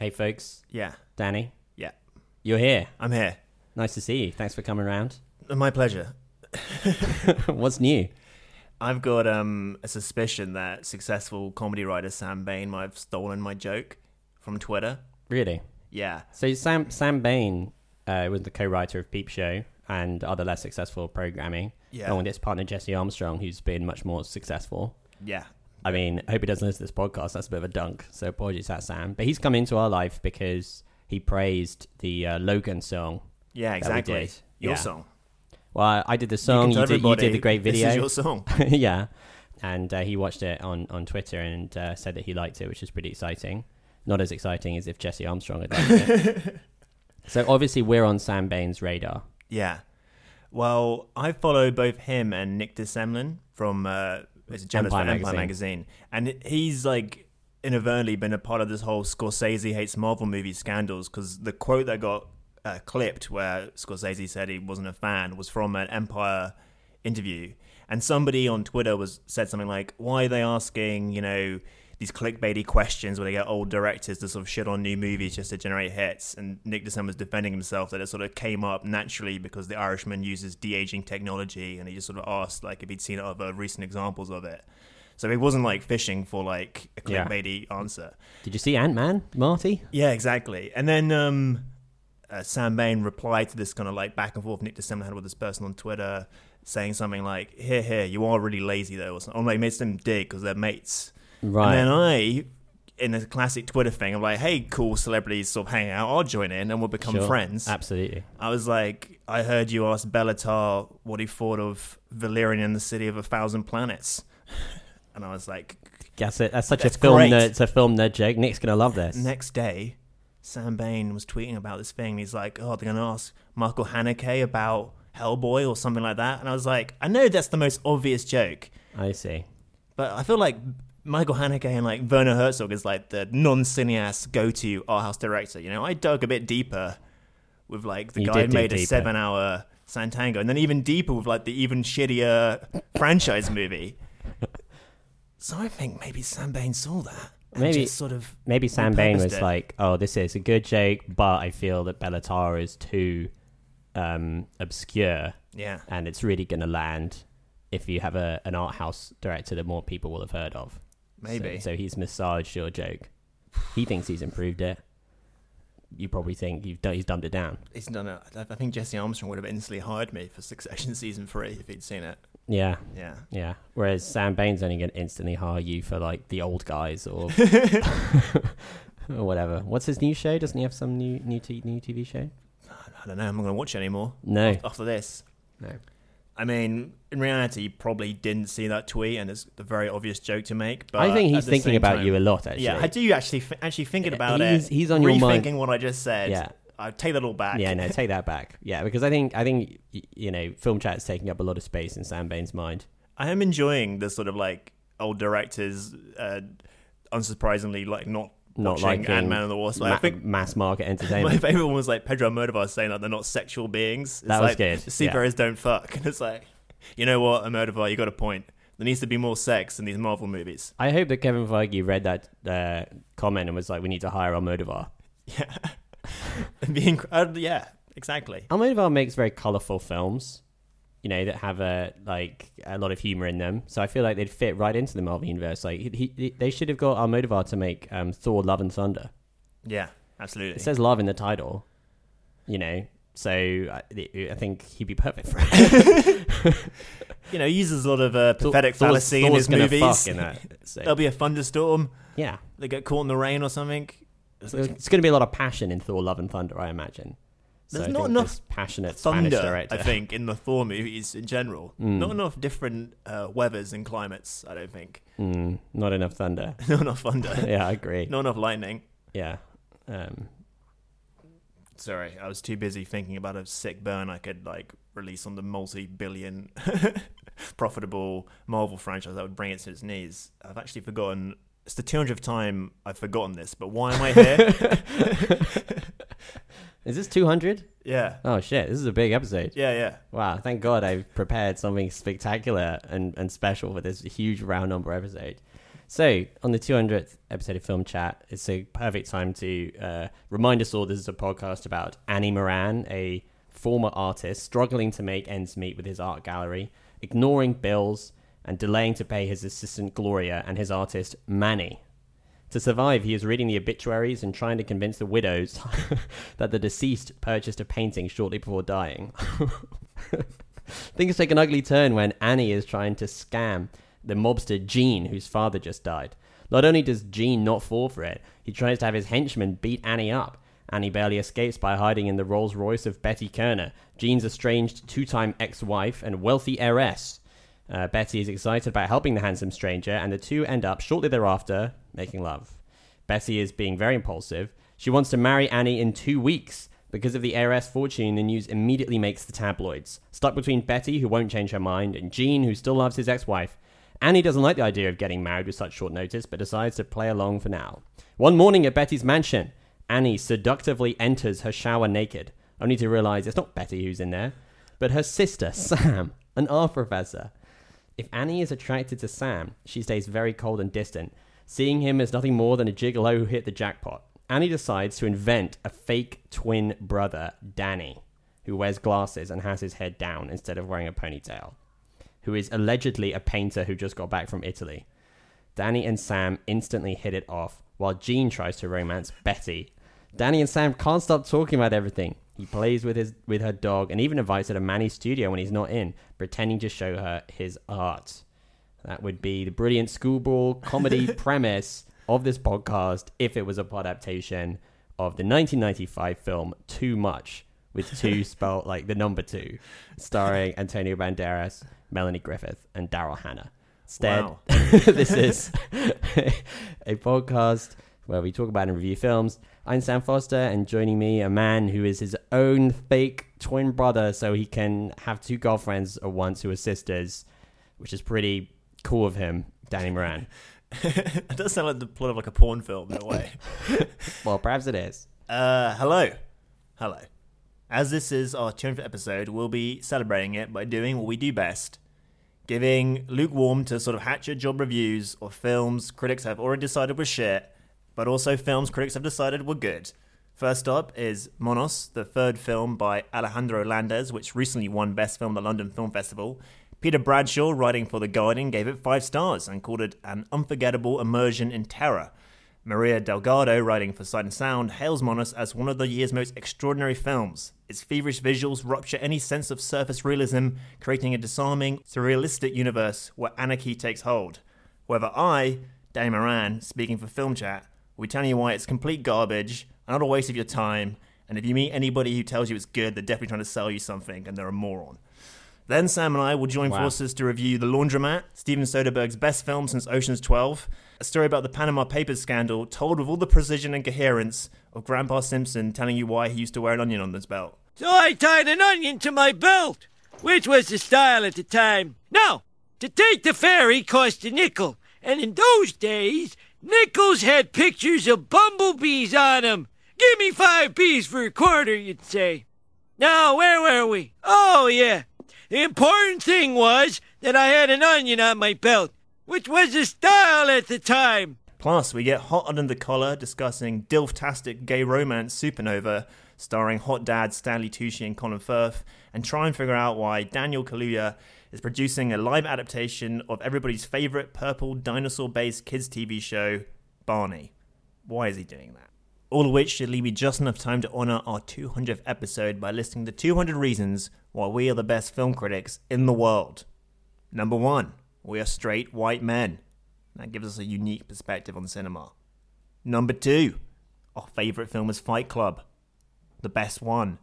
Hey, folks. Yeah, Danny. Yeah. You're here. I'm here. Nice to see you. Thanks for coming around. My pleasure. What's new? I've got um, a suspicion that successful comedy writer Sam Bain might have stolen my joke from Twitter. Really? Yeah, So Sam Sam Bain uh, was the co-writer of Peep Show and other less successful programming. yeah, Along with his partner Jesse Armstrong, who's been much more successful. yeah. I mean, I hope he doesn't listen to this podcast. That's a bit of a dunk. So apologies to that, Sam. But he's come into our life because he praised the uh, Logan song. Yeah, exactly. Your Yeah. song. Well, I, did the song. can You, did, you did the great This video. is your song. yeah. And uh, he watched it on, on Twitter and uh, said that he liked it, which is pretty exciting. Not as exciting as if Jesse Armstrong had liked it. so obviously, we're on Sam Bain's radar. Yeah. Well, I follow both him and Nick de Semlyen from uh, is it Empire for Empire Magazine. magazine, and he's like inadvertently been a part of this whole Scorsese hates Marvel movie scandals because the quote that got uh, clipped where Scorsese said he wasn't a fan was from an Empire interview, and somebody on Twitter was said something like, "Why are they asking you know?" These clickbaity questions where they get old directors to sort of shit on new movies just to generate hits, and Nick DeSem was defending himself that it sort of came up naturally because The Irishman uses de aging technology, and he just sort of asked like if he'd seen other recent examples of it. So he wasn't like fishing for like a Yeah. clickbaity answer. Did you see Ant Man, Marty? Yeah, exactly. And then um, uh, Sam Bain replied to this kind of like back and forth Nick de Semlyen had with this person on Twitter, saying something like, "Here, here, you are really lazy though," or something. Or like made them dig because they're mates. Right. And then I, in a classic Twitter thing, I'm like, "Hey, cool celebrities, sort of hang out. I'll join in and we'll become Sure. friends." Absolutely. I was like, I heard you ask Béla Tarr what he thought of Valerian and the City of a Thousand Planets. And I was like, That's it. That's such That's a film great. nerd. It's a film nerd joke. Nick's gonna love this. next day, Sam Bain was tweeting about this thing. He's like, oh, they're going to ask Michael Haneke about Hellboy or something like that. And I was like, I know that's the most obvious joke, I see. but I feel like Michael Haneke and like Werner Herzog is like the non-cineast go-to art house director. You know, I dug a bit deeper with like the You guy who made a seven-hour Sátántangó, and then even deeper with like the even shittier franchise movie. So I think maybe Sam Bain saw that. Maybe- sort of Maybe Sam Bain was it. like, "Oh, this is a good joke, but I feel that Béla Tarr is too um, obscure, yeah. and it's really going to land if you have a an art house director that more people will have heard of." Maybe. So, so he's massaged your joke. He thinks he's improved it. You probably think you've done, he's dumbed it down. He's done it. I think Jesse Armstrong would have instantly hired me for Succession season three if he'd seen it. Yeah, Yeah. yeah. Whereas Sam Bain's only going to instantly hire you for like the old guys or or whatever. What's his new show? Doesn't he have some new new t- new TV show? I don't know. I'm not going to watch it anymore No, after this. no. I mean, in reality, you probably didn't see that tweet, and it's a very obvious joke to make. But I think he's thinking about time- you a lot. Actually, Yeah, I do actually th- actually thinking about he's, it. He's on your mind. rethinking mind. what I just said. Yeah, I take that all back. yeah. No, take that back. Yeah, because I think I think you know, film chat is taking up a lot of space in Sam Bain's mind. I am enjoying the sort of like old directors, uh, unsurprisingly, like not Not watching liking Ant Man and the Wasp. Like, Ma- I think mass market entertainment. My favorite one was like Pedro Almodovar saying that they're not sexual beings. It's That was like, good, seafarers don't fuck, and it's like, you know what, Almodovar, you got a point. There needs to be more sex in these Marvel movies. I hope that Kevin Feige read that uh, comment and was like, "We need to hire Almodovar." Yeah, being uh, yeah, exactly. Almodovar makes very colorful films, you know, that have a like a lot of humor in them. So I feel like they'd fit right into the Marvel universe. Like he, he they should have got Almodovar to make um, Thor: Love and Thunder. Yeah, absolutely. It says love in the title, you know. So I, I think he'd be perfect for it. you know, he uses a lot of uh, Thor- pathetic Thor's- fallacy in his movies. in that. So, There'll be a thunderstorm. yeah, They get caught in the rain or something. It's it's going to be a lot of passion in Thor: Love and Thunder, I imagine. So There's I not enough passionate Spanish thunder, director. I think, in the Thor movies in general. Mm. Not enough different uh, weathers and climates. I don't think. Mm, not enough thunder. Not enough thunder. yeah, I agree. Not enough lightning. Yeah. Um, Sorry, I was too busy thinking about a sick burn I could like release on the multi-billion profitable Marvel franchise that would bring it to its knees. I've actually forgotten. It's the 200th time I've forgotten this, but why am I here? Is this 200? yeah, Oh, shit. This is a big episode. yeah, yeah. Wow. Thank God I've prepared something spectacular and, and special for this huge round number episode. So, on the 200th episode of Film Chat, it's a perfect time to uh, remind us all this is a podcast about Annie Moran, a former artist struggling to make ends meet with his art gallery, ignoring bills, and delaying to pay his assistant Gloria and his artist Manny. To survive, he is reading the obituaries and trying to convince the widows that the deceased purchased a painting shortly before dying. Things take an ugly turn when Annie is trying to scam the mobster Gene, whose father just died. Not only does Gene not fall for it, he tries to have his henchmen beat Annie up. Annie barely escapes by hiding in the Rolls Royce of Betty Kerner, Gene's estranged two time ex wife and wealthy heiress. Uh, Betty is excited about helping the handsome stranger, and the two end up shortly thereafter making love. Betty is being very impulsive. She wants to marry Annie in two weeks. Because of the heiress fortune, the news immediately makes the tabloids. Stuck between Betty, who won't change her mind, and Gene, who still loves his ex wife, Annie doesn't like the idea of getting married with such short notice, but decides to play along for now. One morning at Betty's mansion, Annie seductively enters her shower naked, only to realize it's not Betty who's in there, but her sister, Sam, an art professor. If Annie is attracted to Sam, she stays very cold and distant, seeing him as nothing more than a gigolo who hit the jackpot. Annie decides to invent a fake twin brother, Danny, who wears glasses and has his head down instead of wearing a ponytail who is allegedly a painter who just got back from Italy. Danny and Sam instantly hit it off, while Gene tries to romance Betty. Danny and Sam can't stop talking about everything. He plays with his with her dog and even invites her to Manny's studio when he's not in, pretending to show her his art. That would be the brilliant screwball comedy premise of this podcast if it was a adaptation of the 1995 film Two Much, with two spelled like the number two, starring Antonio Banderas, Melanie Griffith, and Daryl Hannah. Instead, Wow. this is a podcast where we talk about and review films. I'm Sam Foster, and joining me, a man who is his own fake twin brother, so he can have two girlfriends at once who are sisters, which is pretty cool of him, Danny Moran. it does sound like the plot of like a porn film in a way. Well, perhaps it is. Uh, hello. Hello. As this is our 200th episode, we'll be celebrating it by doing what we do best giving lukewarm to sort of hatchet job reviews of films critics have already decided were shit, but also films critics have decided were good. First up is Monos, the third film by Alejandro Landes, which recently won Best Film at the London Film Festival. Peter Bradshaw, writing for The Guardian, gave it five stars and called it an unforgettable immersion in terror. Maria Delgado, writing for Sight and Sound, hails Monos as one of the year's most extraordinary films. Its feverish visuals rupture any sense of surface realism, creating a disarming, surrealistic universe where anarchy takes hold. However, I, Danny Moran, speaking for Film Chat, will be telling you why it's complete garbage, another waste of your time, and if you meet anybody who tells you it's good, they're definitely trying to sell you something and they're a moron. Then Sam and I will join Wow. forces to review The Laundromat, Steven Soderbergh's best film since Ocean's 12, a story about the Panama Papers scandal told with all the precision and coherence of Grandpa Simpson telling you why he used to wear an onion on his belt. So I tied an onion to my belt, which was the style at the time. Now, to take the ferry cost a nickel, and in those days, nickels had pictures of bumblebees on 'em. Give me five bees for a quarter, you'd say. Now, where were we? Oh, yeah. The important thing was that I had an onion on my belt, which was the style at the time. Plus, we get hot under the collar discussing Dilftastic gay romance Supernova, starring hot dads Stanley Tucci and Colin Firth, and try and figure out why Daniel Kaluuya is producing a live adaptation of everybody's favorite purple dinosaur-based kids TV show, Barney. Why is he doing that? All of which should leave me just enough time to honor our 200th episode by listing the 200 reasons why we are the best film critics in the world. Number one, we are straight white men. That gives us a unique perspective on cinema. Number two, our favourite film is Fight Club, the best one.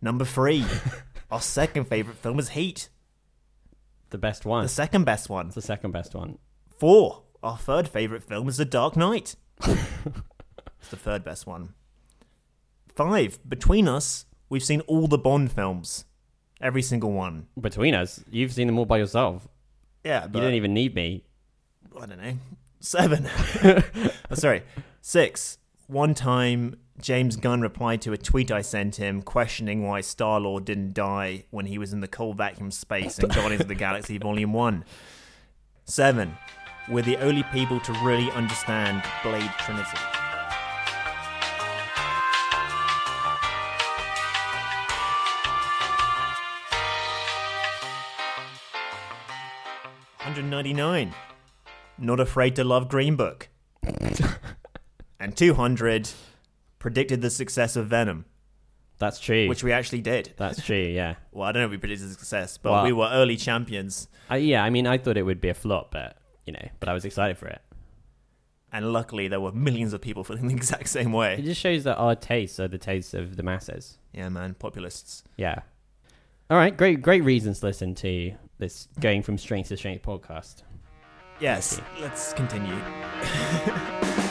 Number three, our second favourite film is Heat, The best one. the second best one. It's the second best one. Four, our third favourite film is The Dark Knight. it's the third best one. Five, between us, we've seen all the Bond films. Every single one. Between us, you've seen them all by yourself. Yeah, You but didn't even need me. I don't know. Seven. oh, sorry. Six. One time, James Gunn replied to a tweet I sent him questioning why Star Lord didn't die when he was in the cold vacuum space in Guardians of the Galaxy Volume 1. Seven. we're the only people to really understand Blade Trinity. Hundred ninety nine. Not afraid to love Green Book. and two hundred predicted the success of Venom, That's true. which we actually did. That's true. Yeah. Well, I don't know if we predicted the success, but Well- we were early champions. Uh, yeah. I mean, I thought it would be a flop, but you know, but I was excited for it. And luckily, there were millions of people feeling the exact same way. It just shows that our tastes are the tastes of the masses. Yeah, man, populists. Yeah. All right. Great. Great reasons to listen to this going from strength to strength podcast. Yes, let's continue.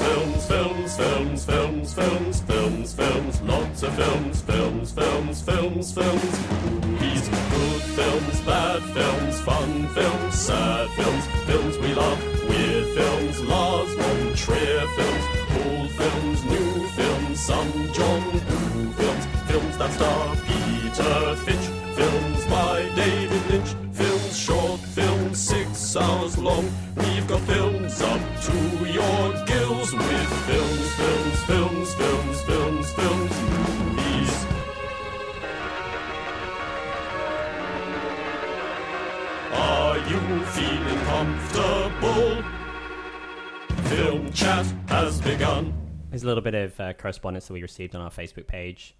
Films, films, films, films, films, films, films, lots of films, films, films, films, films, movies, good films, bad films, fun films, sad films, films we love, weird films, Lars von Trier films, old films, new films, some John Woo films, films that star Peter Finch, films by David Lynch, films short, films six hours long. We've got films up to your gills with films, films, films, films, films, films, movies. Are you feeling comfortable? Film chat has begun. There's a little bit of uh, correspondence that we received on our Facebook page,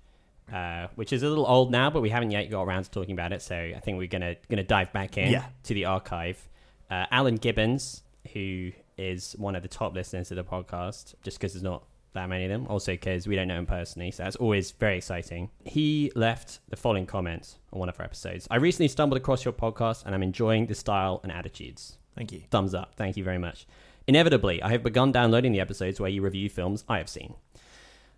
uh, which is a little old now, but we haven't yet got around to talking about it. So I think we're gonna gonna dive back in Yeah. to the archive. Uh, Alan Gibbons, who is one of the top listeners to the podcast, just because there's not that many of them, also because we don't know him personally, so that's always very exciting. He left the following comment on one of our episodes. I recently stumbled across your podcast, and I'm enjoying the style and attitudes. Thank you. Thumbs up. Thank you very much. Inevitably, I have begun downloading the episodes where you review films I have seen.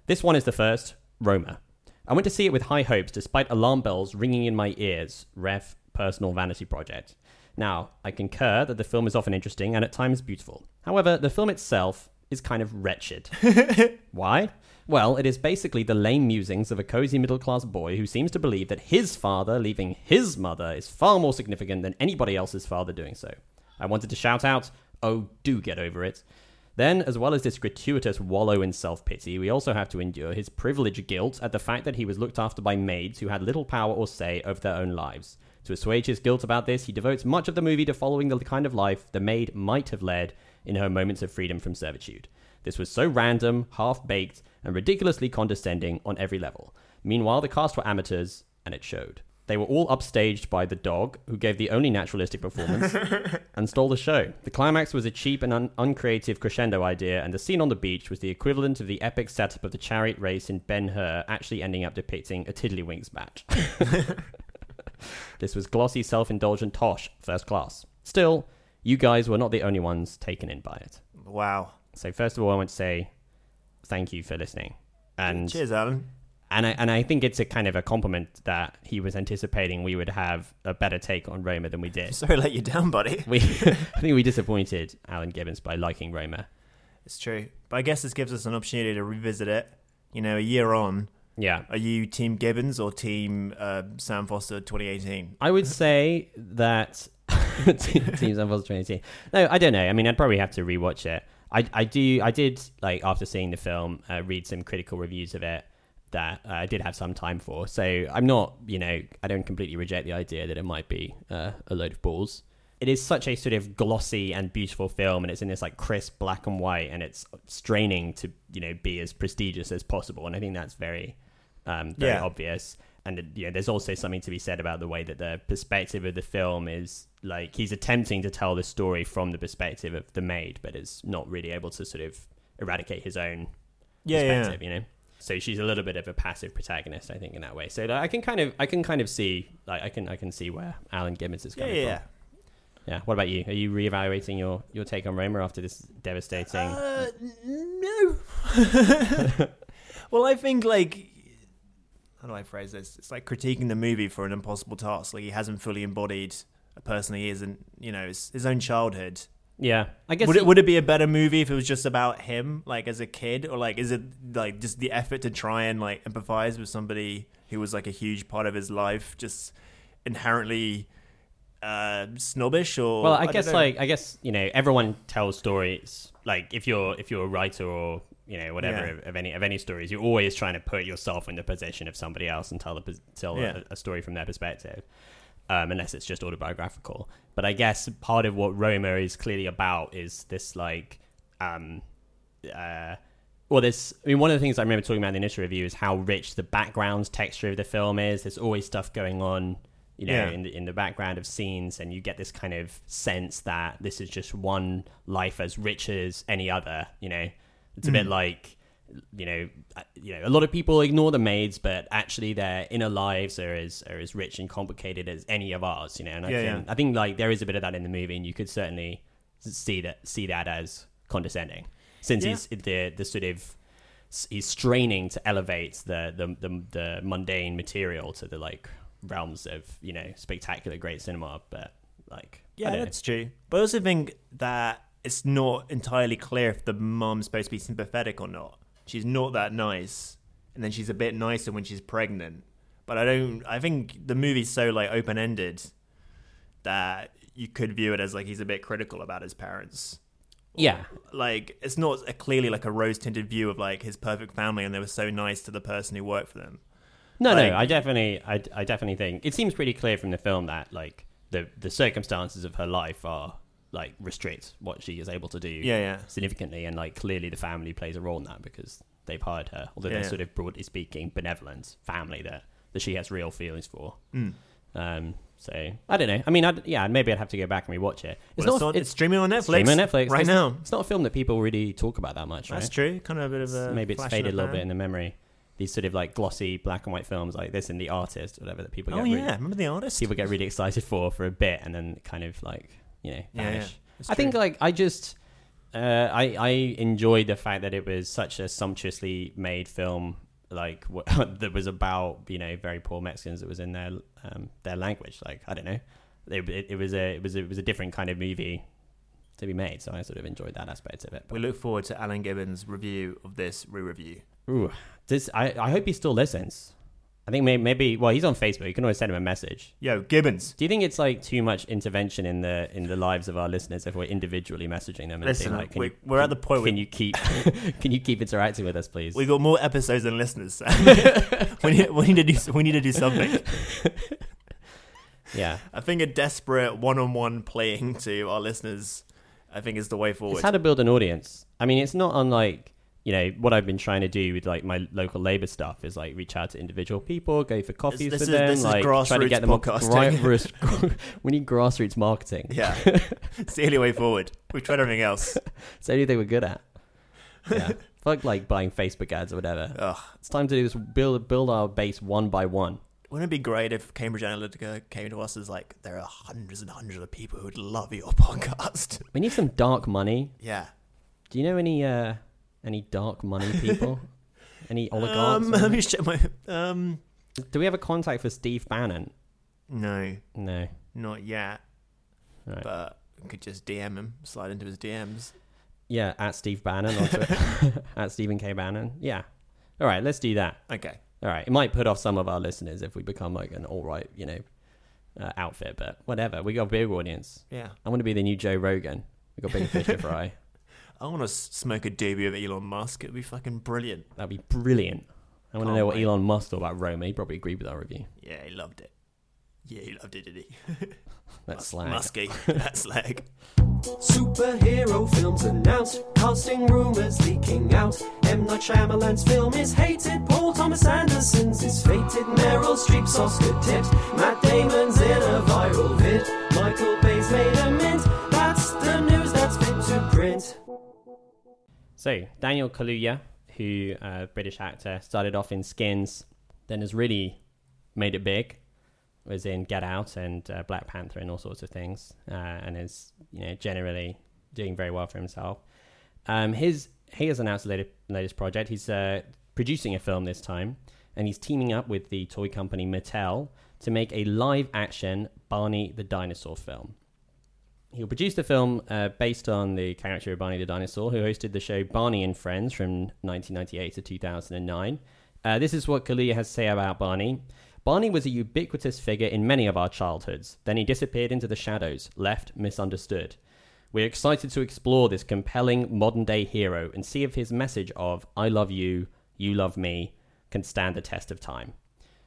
This one is the first, Roma. I went to see it with high hopes despite alarm bells ringing in my ears, ref personal vanity project. Now, I concur that the film is often interesting and at times beautiful. However, the film itself is kind of wretched. Why? Well, it is basically the lame musings of a cozy middle class boy who seems to believe that his father leaving his mother is far more significant than anybody else's father doing so. I wanted to shout out, oh, do get over it. Then, as well as this gratuitous wallow in self pity, we also have to endure his privileged guilt at the fact that he was looked after by maids who had little power or say over their own lives. To assuage his guilt about this, he devotes much of the movie to following the kind of life the maid might have led in her moments of freedom from servitude. This was so random, half baked, and ridiculously condescending on every level. Meanwhile, the cast were amateurs, and it showed. They were all upstaged by the dog, who gave the only naturalistic performance and stole the show. The climax was a cheap and un- uncreative crescendo idea, and the scene on the beach was the equivalent of the epic setup of the chariot race in Ben Hur, actually ending up depicting a Tiddlywinks match. this was glossy, self indulgent tosh, first class. Still, you guys were not the only ones taken in by it. Wow. So, first of all, I want to say thank you for listening. And Cheers, Alan. and I and I think it's a kind of a compliment that he was anticipating we would have a better take on Roma than we did. Sorry to let you down, buddy. We I think we disappointed Alan Gibbons by liking Roma. It's true. But I guess this gives us an opportunity to revisit it. You know, a year on. Yeah. Are you Team Gibbons or Team uh, Sam Foster 2018? I would say that Teams Unfold 2018. No, I don't know. I mean, I'd probably have to rewatch it. I, I do. I did like after seeing the film, uh, read some critical reviews of it that uh, I did have some time for. So I'm not, you know, I don't completely reject the idea that it might be uh, a load of balls. It is such a sort of glossy and beautiful film, and it's in this like crisp black and white, and it's straining to you know be as prestigious as possible, and I think that's very, um, very Yeah. obvious. And uh, you know, there's also something to be said about the way that the perspective of the film is like he's attempting to tell the story from the perspective of the maid, but is not really able to sort of eradicate his own Yeah, yeah. perspective, you know. So she's a little bit of a passive protagonist, I think, in that way. So like, I can kind of, I can kind of see, like, I can, I can see where Alan Gibbons is coming yeah, yeah. from. Yeah. What about you? Are you reevaluating your your take on Roma after this devastating? Uh, no. well, I think like how do I phrase this? It's like critiquing the movie for an impossible task. Like he hasn't fully embodied a person he is, and you know, his, his own childhood. yeah, I guess. Would he- it would it be a better movie if it was just about him, like as a kid, or like is it like just the effort to try and like empathize with somebody who was like a huge part of his life, just inherently uh, snobbish or Well, I, don't guess like I guess you know everyone tells stories. Like if you're if you're a writer or you know whatever Yeah. of, of any of any stories, you're always trying to put yourself in the position of somebody else and tell the tell Yeah. a, a story from their perspective. Um, unless it's just autobiographical. But I guess part of what Roma is clearly about is this like um uh well this I mean one of the things I remember talking about in the initial review is how rich the background texture of the film is. There's always stuff going on you know, Yeah. in the in the background of scenes, and you get this kind of sense that this is just one life as rich as any other. You know, it's a Mm. bit like, you know, uh, you know, a lot of people ignore the maids, but actually their inner lives are as are as rich and complicated as any of ours. You know, and I Yeah, think yeah. I think like there is a bit of that in the movie, and you could certainly see that see that as condescending, since he's the the sort of he's straining to elevate the, the the the mundane material to the like realms of you know spectacular great cinema but like Yeah, that's true. But I also think that it's not entirely clear if the mom's supposed to be sympathetic or not. She's not that nice, and then she's a bit nicer when she's pregnant. But I don't. I think the movie's so like open ended that you could view it as like he's a bit critical about his parents. yeah Like it's not a clearly like a rose tinted view of like his perfect family, and they were so nice to the person who worked for them. No Like- no i definitely I, I definitely think it seems pretty clear from the film that like the the circumstances of her life are like restrict what she is able to do Yeah, yeah. significantly and like clearly the family plays a role in that because they've hired her although Yeah, they're yeah. sort of broadly speaking benevolent family that that she has real feelings for Mm. um so i don't know i mean I'd, yeah maybe i'd have to go back and rewatch it Well, it's, not on, it's streaming on Netflix. streaming on Netflix right It's- now. It's not a film that people really talk about that much, That's right? true. Kind of a bit of a Maybe it's faded a little bit in the memory. These sort of like glossy black and white films like this and The Artist, whatever that people Oh get yeah, really, remember the artist? people get really excited for for a bit and then kind of like you know vanish. yeah. It's I think like I just uh, I I enjoyed the fact that it was such a sumptuously made film like what, that was about you know very poor Mexicans that was in their um, their language like I don't know it, it, it was a it was a, it was a different kind of movie to be made so I sort of enjoyed that aspect of it we look forward to Alan Gibbons' review of this re-review. Ooh, this I, I hope he still listens. I think maybe, maybe well he's on Facebook. You can always send him a message. Yo, Gibbons. Do you think it's like too much intervention in the in the lives of our listeners if we're individually messaging them and Listen, saying like, can we, you, we're at the point can where you keep can you keep interacting with us, please? We've got more episodes than listeners. so we, need, we need to do we need to do something. yeah, I think a desperate one-on-one playing to our listeners, I think, is the way forward. it's how to build an audience. I mean, it's not unlike you know what I've been trying to do with like my local labor stuff is like reach out to individual people, go for coffees this with is- them, this is like try to get them on podcasting. gra- we need grassroots marketing. yeah, it's the only way forward. We've tried everything else. It's the only thing we're good at. Yeah. Fuck like buying Facebook ads or whatever. Ugh. It's time to do this build build our base one by one. Wouldn't it be great if Cambridge Analytica came to us as like there are hundreds and hundreds of people who would love your podcast? We need some dark money. yeah. Do you know any uh any dark money people? any oligarchs? Um, let me just check my. Um, Do we have a contact for Steve Bannon? no, No. not yet. Right. But we could just DM him, slide into his DMs. Yeah, at Steve Bannon on Twitter. at Stephen K. Bannon. Yeah. All right, let's do that. Okay. All right. It might put off some of our listeners if we become like an all right, you know, uh, outfit, but whatever. We got a big audience. Yeah. I want to be the new Joe Rogan. We got big fish to fry. I want to smoke a doobie with Elon Musk. It'd be fucking brilliant. That'd be brilliant. I want to oh Can't know what wait. Elon Musk thought about Roma. He probably agreed with our review. Yeah, he loved it. Yeah, he loved it, did he? That's slag. Musky. That's slag. Superhero films announced, casting rumors leaking out. M. Night Shyamalan's film is hated, Paul Thomas Anderson's is fated, Meryl Streep's Oscar tips, Matt Damon's in a viral vid, Michael Bay's made a mint. That's the news that's fit to print. So Daniel Kaluuya, who uh, British actor, started off in Skins, then has really made it big. Was in Get Out and uh, Black Panther and all sorts of things, uh, and is you know generally doing very well for himself. Um, his he has announced the latest, latest project. He's uh, producing a film this time, and he's teaming up with the toy company Mattel to make a live action Barney the Dinosaur film. He'll produce the film uh, based on the character of Barney the Dinosaur, who hosted the show Barney and Friends from 1998 to 2009. Uh, this is what Kaluuya has to say about Barney. Barney was a ubiquitous figure in many of our childhoods. Then he disappeared into the shadows, left misunderstood. We're excited to explore this compelling modern day hero and see if his message of I love you, you love me can stand the test of time.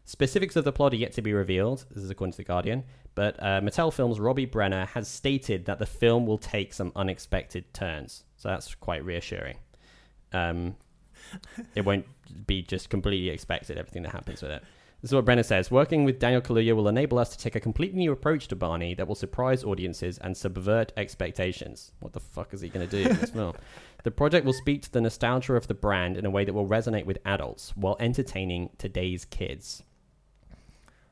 Specifics of the plot are yet to be revealed, this is according to The Guardian, but uh, Mattel Films' Robbie Brenner has stated that the film will take some unexpected turns. So that's quite reassuring. Um, it won't be just completely expected, everything that happens with it. This is what Brenner says. Working with Daniel Kaluuya will enable us to take a completely new approach to Barney that will surprise audiences and subvert expectations. What the fuck is he going to do in this film? The project will speak to the nostalgia of the brand in a way that will resonate with adults while entertaining today's kids.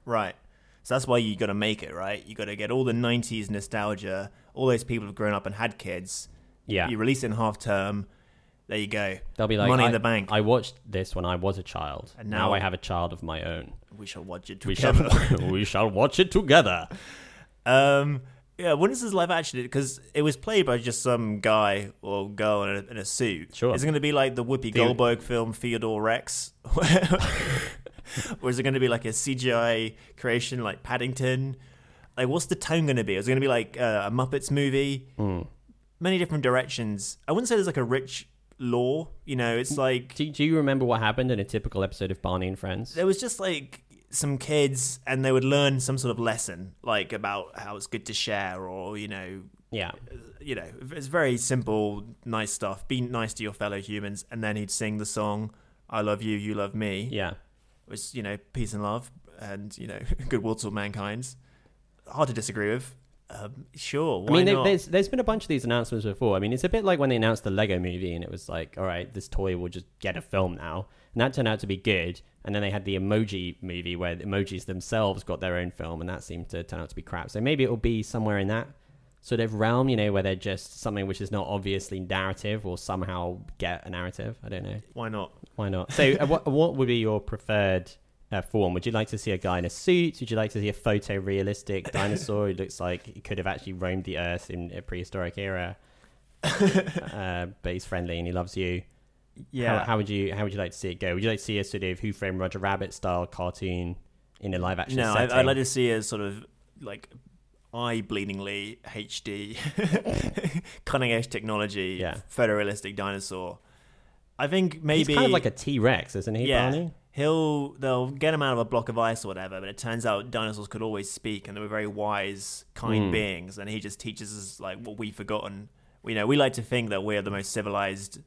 Right. So that's why you got to make it, right? You got to get all the 90s nostalgia. All those people have grown up and had kids. Yeah. You release it in half term. There you go. They'll be like, Money I, in the bank. I watched this when I was a child, and now, now- I have a child of my own. we shall watch it We together. shall, we shall watch it together. Um, yeah, when is this live action? Because it was played by just some guy or girl in a, in a suit. Sure. Is it going to be like the Whoopi The- Goldberg film Theodore Rex? or is it going to be like a CGI creation like Paddington? Like, what's the tone going to be? Is it going to be like uh, a Muppets movie? Hmm. Many different directions. I wouldn't say there's like a rich lore. You know, it's like Do, do you remember what happened in a typical episode of Barney and Friends? there was just like some kids and they would learn some sort of lesson like about how it's good to share or you know Yeah. you know it's very simple nice stuff be nice to your fellow humans and then he'd sing the song i love you you love me Yeah. Which you know peace and love and you know goodwill to mankind hard to disagree with um, sure why I mean, not? there's there's been a bunch of these announcements before. I mean, it's a bit like when they announced the Lego Movie, and it was like, all right, this toy will just get a film now, and that turned out to be good. And then they had the Emoji Movie, where the emojis themselves got their own film, and that seemed to turn out to be crap. So maybe it will be somewhere in that sort of realm, you know, where they're just something which is not obviously narrative or somehow get a narrative. I don't know. why not Why not? So, uh, what what would be your preferred uh, form? Would you like to see a guy in a suit? Would you like to see a photorealistic dinosaur who looks like he could have actually roamed the earth in a prehistoric era? uh, but he's friendly and he loves you. yeah How, how would you how would you like to see it go? Would you like to see a sort of Who Framed Roger Rabbit style cartoon in a live action no setting? i'd like to see a sort of like eye bleedingly hd cutting edge technology Yeah. photorealistic dinosaur i think maybe He's kind of like a T Rex, isn't he, yeah, Barney? he'll they'll get him out of a block of ice or whatever. But it turns out dinosaurs could always speak, and they were very wise, kind Hmm. beings. And he just teaches us like what we've forgotten. You know, we like to think that we're the most civilized,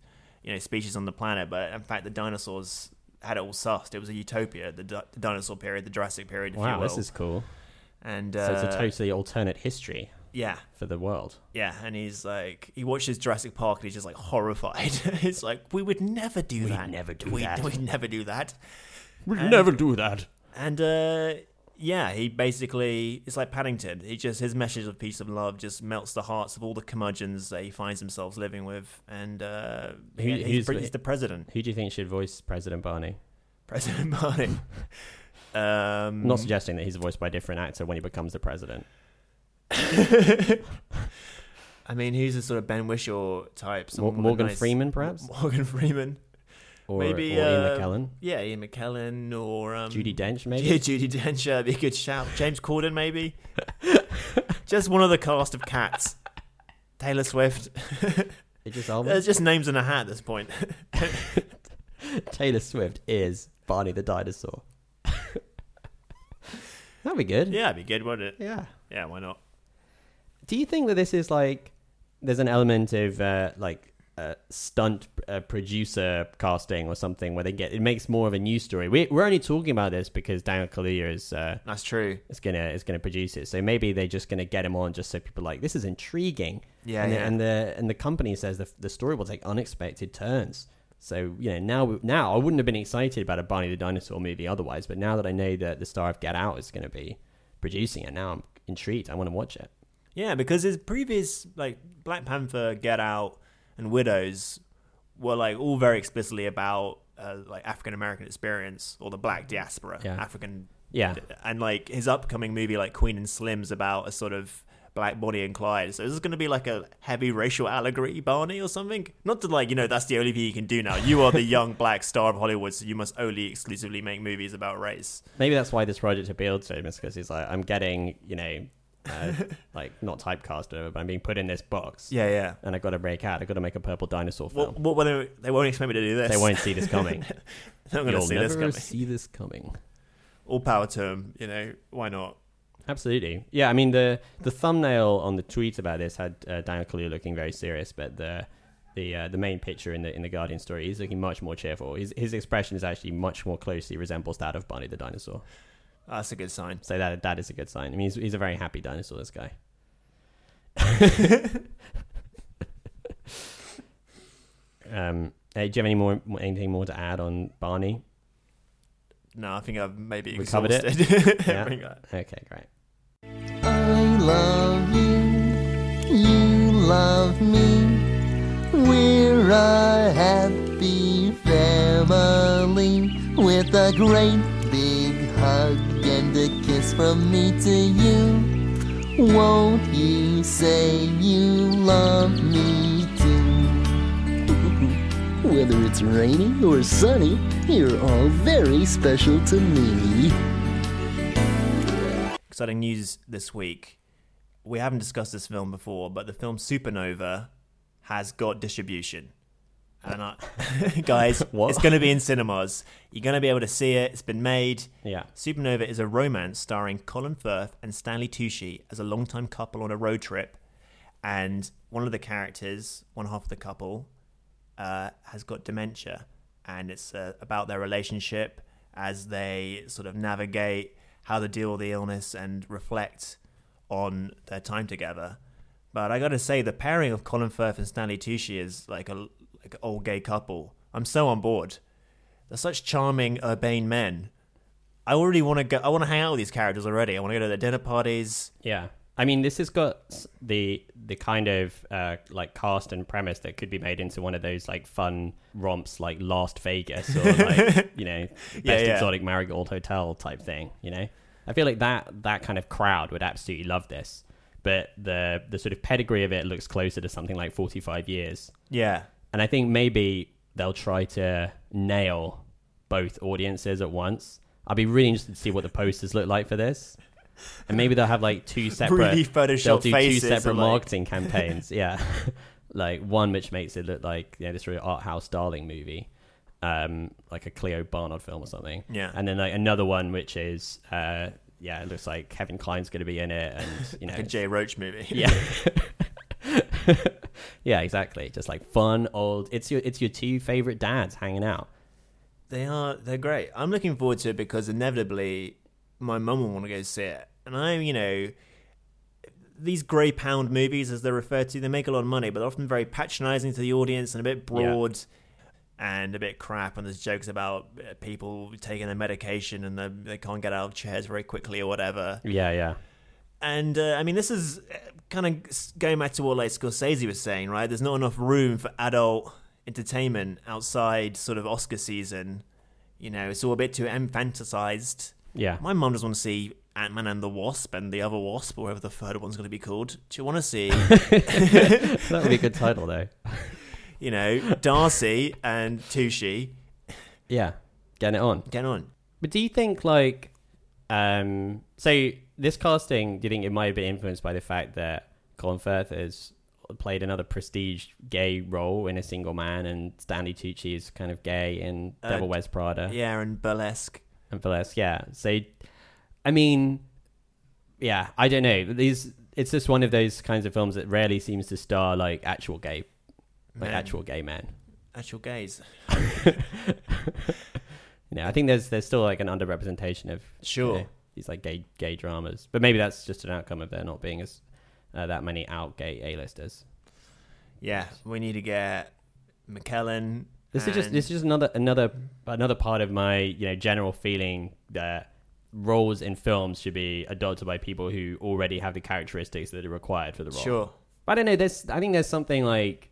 you know, species on the planet, but in fact, the dinosaurs had it all sussed. It was a utopia, the, di- the dinosaur period, the Jurassic period, if you Wow, will. this is cool. and So uh, it's a totally alternate history yeah, for the world. yeah. And he's like, he watches Jurassic Park, and he's just like horrified. it's like we would never do that. We'd that. never do we, that. We'd never do that. We'd And- never do that. And uh, yeah, he basically it's like Paddington. He just his message of peace and love just melts the hearts of all the curmudgeons that he finds himself living with. And uh, Who- yeah, who's he's, pre- the- he's the president, Who do you think should voice President Barney? President Barney. um, I'm not suggesting that he's voiced by a different actor when he becomes the president. I mean, who's a sort of Ben Whishaw type? Mor- someone with a Morgan nice- Freeman, perhaps, Morgan Freeman. or, Maybe, or Ian uh, McKellen, Yeah, Ian McKellen or um, Judi Dench, maybe. Yeah, Judi Dench. That'd be a good shout. James Corden, maybe. just one of the cast of Cats. Taylor Swift. Idris Elba. There's just names in a hat at this point. Taylor Swift is Barney the dinosaur. That'd be good. yeah, it'd be good, wouldn't it? Yeah. Yeah, why not? Do you think that this is like there's an element of uh, like uh, stunt uh, producer casting or something where they get it makes more of a news story? We, we're only talking about this because Daniel Kaluuya is uh, That's true. is gonna is gonna produce it. So maybe they're just gonna get him on just so people are like this is intriguing. Yeah, and, yeah. The, and the and the company says the the story will take unexpected turns. So you know now now I wouldn't have been excited about a Barney the Dinosaur movie otherwise, but now that I know that the star of Get Out is going to be producing it, now I'm intrigued. I want to watch it. Yeah, because his previous like Black Panther, Get Out, and Widows were like all very explicitly about uh, like African American experience or the Black diaspora, Yeah. African Yeah, and like his upcoming movie like Queen and Slim's about a sort of Black Bonnie and Clyde. So is this going to be like a heavy racial allegory, Barney, or something? Not to like, you know, that's the only thing you can do now. You are the young black star of Hollywood, so you must only exclusively make movies about race. Maybe that's why this project appealed to him, is because he's like, I'm getting, you know, uh, like not typecast or whatever, but I'm being put in this box. Yeah, yeah. And I got to break out. I got to make a purple dinosaur film. What, whether they won't expect me to do this? they won't see this coming. They're not going to see this coming. see this coming. All power to him. You know, why not? Absolutely. Yeah, I mean the the thumbnail on the tweet about this had uh, Daniel Kaluuya looking very serious, but the the uh, the main picture in the in the Guardian story, he's looking much more cheerful. His his expression is actually much more closely resembles that of Barney the dinosaur. That's a good sign. So that that is a good sign. I mean, he's, he's a very happy dinosaur. This guy. um, hey, do you have any more anything more to add on Barney? No, I think I've maybe We covered it? Yeah. Okay, great. I love you, you love me. We're a happy family with a great from me to you. Won't you say you love me too? Whether it's rainy or sunny, you're all very special to me. Exciting news this week. We haven't discussed this film before, but the film Supernova has got distribution. And I, guys, What? it's going to be in cinemas. You're going to be able to see it. It's been made. Yeah. Supernova is a romance starring Colin Firth and Stanley Tucci as a longtime couple on a road trip. And one of the characters, one half of the couple, uh, has got dementia. And it's uh, about their relationship as they sort of navigate how to deal with the illness and reflect on their time together. But I got to say, the pairing of Colin Firth and Stanley Tucci is like a like old gay couple. I'm so on board. They're such charming, urbane men. I already want to go. I want to hang out with these characters already. I want to go to their dinner parties. Yeah. I mean, this has got the the kind of uh, like cast and premise that could be made into one of those like fun romps, like Last Vegas or like you know Best Yeah, yeah. Exotic Marigold Hotel type thing. You know, I feel like that that kind of crowd would absolutely love this. But the the sort of pedigree of it looks closer to something like forty five years, Yeah, and I think maybe they'll try to nail both audiences at once. I'd be really interested to see what the posters look like for this. And maybe they'll have like two separate Really they'll do two separate like- marketing campaigns. Yeah. like one which makes it look like you know, this really art house darling movie. Um, like a Clio Barnard film or something. Yeah. And then like another one which is uh yeah, it looks like Kevin Kline's gonna be in it and you know like a Jay Roach movie. yeah. yeah, exactly. Just like fun old. It's your it's your two favorite dads hanging out. They are. They're great. I'm looking forward to it because inevitably my mum will want to go see it, and I'm, you know, these grey pound movies, as they're referred to, they make a lot of money, but they're often very patronising to the audience and a bit broad. And a bit crap, and there's jokes about uh, people taking their medication and they they can't get out of chairs very quickly or whatever. Yeah, yeah, And uh, I mean, this is kind of going back to what like Scorsese was saying, right? There's not enough room for adult entertainment outside sort of Oscar season. You know, it's all a bit too infanticized. yeah. My mum doesn't want to see Ant Man and the Wasp and the other Wasp, or whatever the third one's going to be called. Do you want to see, that would be a good title though. you know, Darcy and Tucci? Yeah, getting it on. Get on. But do you think like, um, so this casting? Do you think it might have been influenced by the fact that Colin Firth has played another prestige gay role in A Single Man, and Stanley Tucci is kind of gay in Uh, Devil Wears Prada? Yeah, and burlesque. and burlesque. Yeah. So, I mean, yeah, I don't know. These, it's just one of those kinds of films that rarely seems to star like actual gay, like Men. actual gay men. Actual gays. You know, I think there's there's still like an underrepresentation of Sure. you know, these like gay gay dramas, but maybe that's just an outcome of there not being as uh, that many out gay A-listers. Yeah, we need to get McKellen. This is just this is just another another another part of my you know general feeling that roles in films should be adopted by people who already have the characteristics that are required for the role. Sure. I don't know. There's, I think there's something like,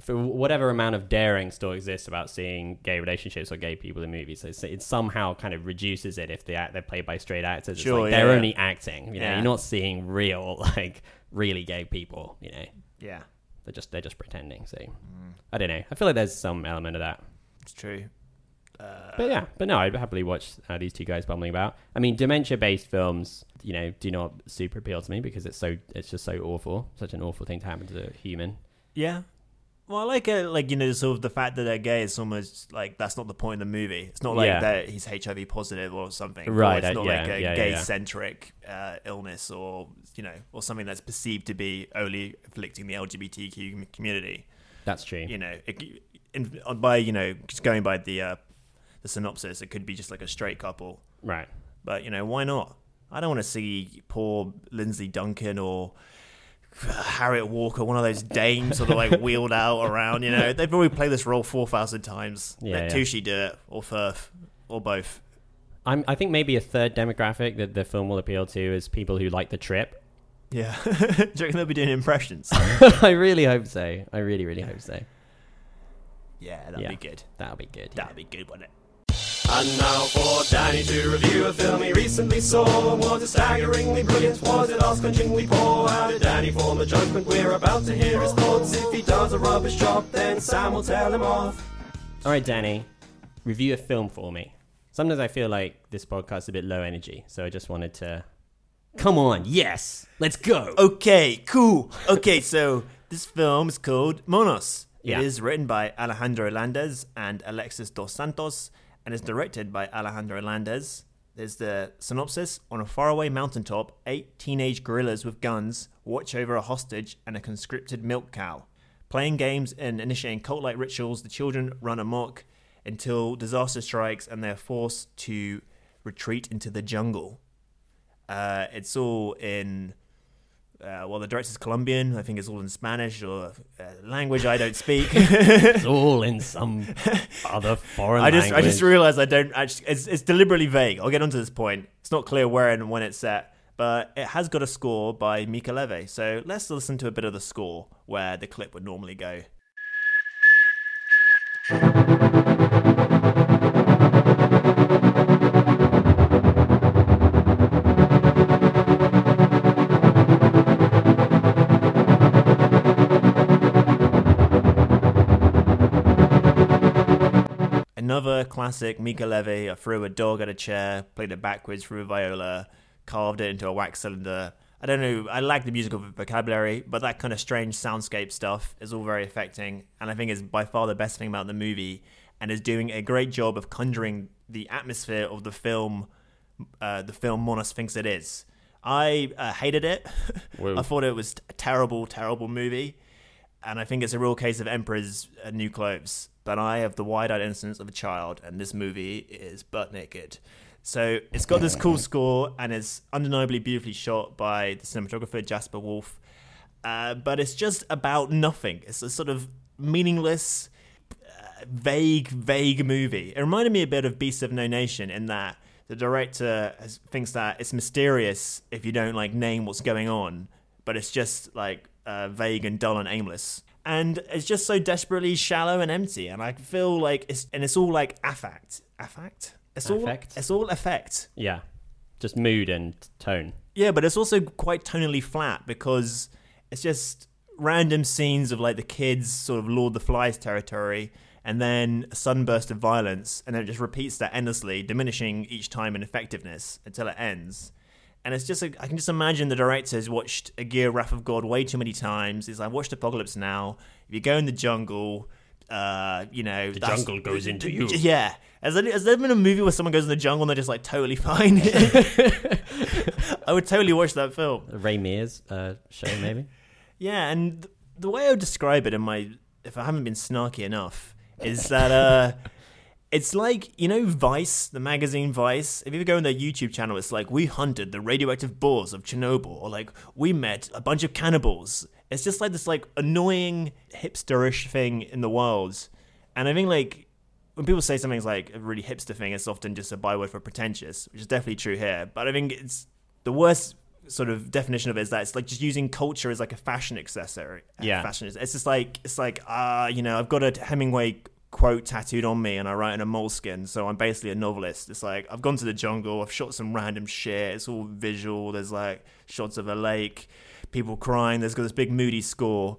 for whatever amount of daring still exists about seeing gay relationships or gay people in movies, it somehow kind of reduces it if they act, they're played by straight actors. It's Sure, like yeah, they're yeah. only acting. You know, Yeah. you're not seeing real like really gay people. You know, Yeah, they're just they're just pretending. So Mm. I don't know. I feel like there's some element of that. it's true. Uh, But yeah, but no, I'd happily watch uh, these two guys bumbling about. I mean, dementia-based films, you know, do not super appeal to me because it's so it's just so awful, such an awful thing to happen to a human. Yeah. Well, I like it, like you know, sort of the fact that they're gay is almost like that's not the point of the movie. It's not like Yeah. that he's HIV positive or something. Or Right, it's uh, not yeah, like a yeah, gay centric uh, illness or you know, or something that's perceived to be only afflicting the LGBTQ community. That's true. You know, it, in, by you know, just going by the uh, the synopsis, it could be just like a straight couple. Right. But you know, why not? I don't want to see poor Lindsay Duncan or Harriet Walter, one of those dames, sort of like wheeled out around. You know, they've already played this role four thousand times. Yeah, Let yeah. Tushy do it, or Firth, or both. I'm, I think maybe a third demographic that the film will appeal to is people who like the trip. Yeah, do you reckon they'll be doing impressions? I really hope so. I really, really hope so. yeah, that'll Yeah. be good. That'll be good. That'd be good, wouldn't it? And now for Danny to review a film he recently saw. Was it staggeringly brilliant? Was it ass-crunchingly poor? How did Danny form a judgment? We're about to hear his thoughts. If he does a rubbish job, then Sam will tell him off. All right, Danny, review a film for me. Sometimes I feel like this podcast is a bit low energy, so I just wanted to. Come on, yes, let's go. Okay, cool. Okay, so this film is called Monos. Yeah. It is written by Alejandro Landes and Alexis Dos Santos and is directed by Alejandro Landes. There's the synopsis On a faraway mountaintop, eight teenage guerrillas with guns watch over a hostage and a conscripted milk cow. Playing games and initiating cult like rituals, the children run amok until disaster strikes and they're forced to retreat into the jungle. Uh, it's all in uh, well, the director's Colombian. I think it's all in Spanish or uh, language I don't speak. It's all in some other foreign language. I just I just realized I don't. I just, it's it's deliberately vague. I'll get onto this point. It's not clear where and when it's set, but it has got a score by Mica Levi. So let's listen to a bit of the score where the clip would normally go. Another classic Mica Levi. I threw a dog at a chair, played it backwards through a viola, carved it into a wax cylinder. I don't know. I like the musical vocabulary, but that kind of strange soundscape stuff is all very affecting, and I think is by far the best thing about the movie, and is doing a great job of conjuring the atmosphere of the film. Uh, the film Monos thinks it is. I uh, hated it. I thought it was a terrible, terrible movie and I think it's a real case of Emperor's uh, new clothes. But I have the wide-eyed innocence of a child, and this movie is butt naked. So it's got this cool score, and it's undeniably beautifully shot by the cinematographer Jasper Wolf. Uh, but it's just about nothing. It's a sort of meaningless, uh, vague, vague movie. It reminded me a bit of Beasts of No Nation in that the director has, thinks that it's mysterious if you don't like name what's going on, but it's just like uh, vague and dull and aimless. And it's just so desperately shallow and empty. And I feel like it's and it's all like affect, affect. It's all Affect? it's all effect. Yeah, just mood and tone. Yeah, but it's also quite tonally flat because it's just random scenes of like the kids sort of Lord the Flies territory and then a sudden burst of violence and then it just repeats that endlessly, diminishing each time in effectiveness until it ends. And it's just, like, I can just imagine the director has watched Aguirre Wrath of God way too many times. He's like, watched Apocalypse Now. If you go in the jungle, uh, you know, The jungle goes into you. Yeah. Has there, has there been a movie where someone goes in the jungle and they're just like totally fine? I would totally watch that film. Ray Mears uh, show maybe. Yeah, and the way I would describe it in my, if I haven't been snarky enough, is that uh, it's like you know Vice, the magazine Vice. If you go on their YouTube channel, it's like we hunted the radioactive boars of Chernobyl, or like we met a bunch of cannibals. It's just like this like annoying hipsterish thing in the world, and I think like when people say something's like a really hipster thing, it's often just a byword for pretentious, which is definitely true here. But I think it's the worst sort of definition of it is that it's like just using culture as like a fashion accessory. Yeah. fashion. It's just like it's like ah, you know, I've got a Hemingway quote tattooed on me, and I write in a moleskin, so I'm basically a novelist. It's like I've gone to the jungle, I've shot some random shit. It's all visual. There's like shots of a lake, people crying. There's got this big moody score.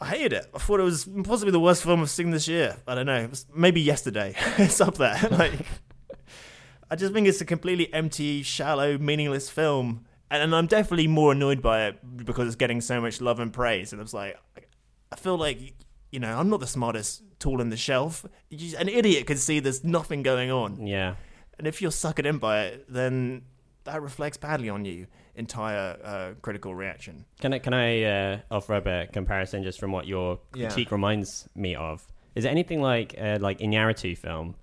I hated it. I thought it was possibly the worst film I've seen this year. I don't know. Maybe yesterday. it's up there. Like, I just think it's a completely empty, shallow, meaningless film. And, and I'm definitely more annoyed by it because it's getting so much love and praise. And it's like, I feel like, you know, I'm not the smartest tool in the shelf. An idiot can see there's nothing going on. Yeah. And if you're suckered in by it, then that reflects badly on you. Entire uh, critical reaction. Can I can I uh, offer up a comparison just from what your Yeah. critique reminds me of? Is it anything like uh, like Iñárritu film,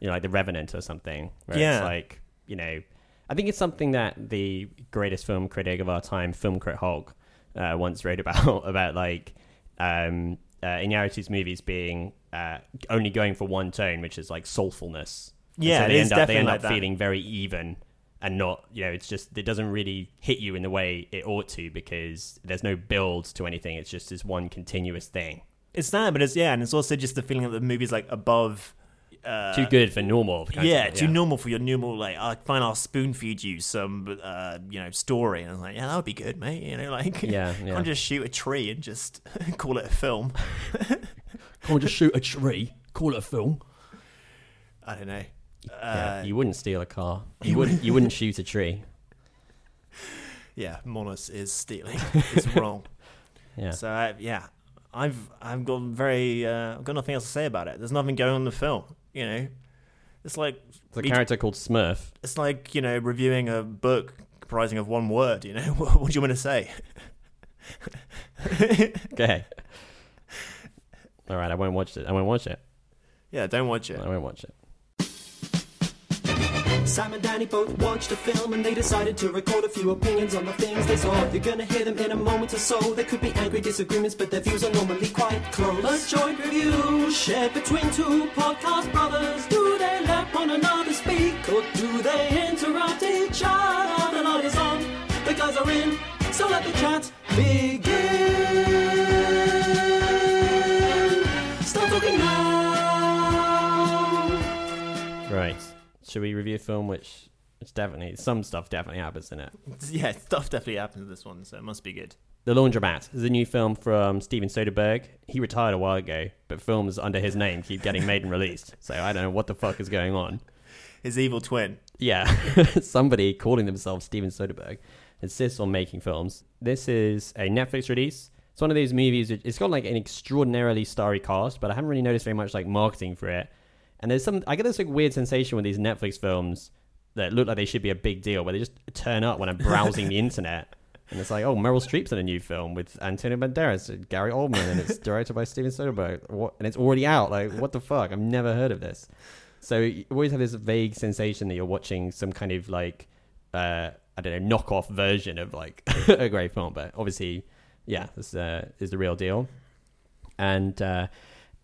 you know, like The Revenant or something? Where Yeah. It's like you know, I think it's something that the greatest film critic of our time, Film Crit Hulk, uh, once wrote about about like um, uh, Iñárritu's movies being uh, only going for one tone, which is like soulfulness. And Yeah, so they end up they end up that. feeling very even and not you know it's just it doesn't really hit you in the way it ought to because there's no build to anything it's just this one continuous thing It's that, but it's yeah, and it's also just the feeling that the movie's like above. Uh, too good for normal kind of yeah, thing, too normal for your normal. Like, I fine, I'll spoon feed you some, uh, you know, story, and I'm like, yeah, that would be good, mate. You know, like, Yeah, yeah. can't just shoot a tree and just call it a film. can't just shoot a tree call it a film I don't know. yeah, Uh, you wouldn't steal a car you wouldn't you wouldn't shoot a tree yeah, Monos is stealing. it's wrong. yeah So uh, yeah, I've I've got very uh, I've got nothing else to say about it. There's nothing going on in the film. You know, it's like the a character called smurf it's like you know reviewing a book comprising of one word. You know, what, what do you want to say? okay all right i won't watch it i won't watch it Yeah, don't watch it. i won't watch it Sam and Danny both watched a film and they decided to record a few opinions on the things they saw. You're gonna hear them in a moment or so. There could be angry disagreements, but their views are normally quite close. A joint review shared between two podcast brothers. Do they let one another speak or do they interrupt each other? The light is on, the guys are in, so let the chat begin. Should we review a film which it's definitely some stuff definitely happens in it Yeah, stuff definitely happens in this one, so it must be good. The Laundromat is a new film from Steven Soderbergh. He retired a while ago, but films under his name keep getting made and released. So I don't know what the fuck is going on. His evil twin. Yeah, somebody calling themselves Steven Soderbergh insists on making films. This is a Netflix release. It's one of those movies. It's got like an extraordinarily starry cast, but I haven't really noticed very much like marketing for it. And there's some. I get this like weird sensation with these Netflix films that look like they should be a big deal, where they just turn up when I'm browsing the internet. And it's like, oh, Meryl Streep's in a new film with Antonio Banderas and Gary Oldman, and it's directed by Steven Soderbergh. What, and it's already out. Like, what the fuck? I've never heard of this. So you always have this vague sensation that you're watching some kind of like, uh, I don't know, knockoff version of like a great film. But obviously, yeah, this uh, is the real deal. And uh,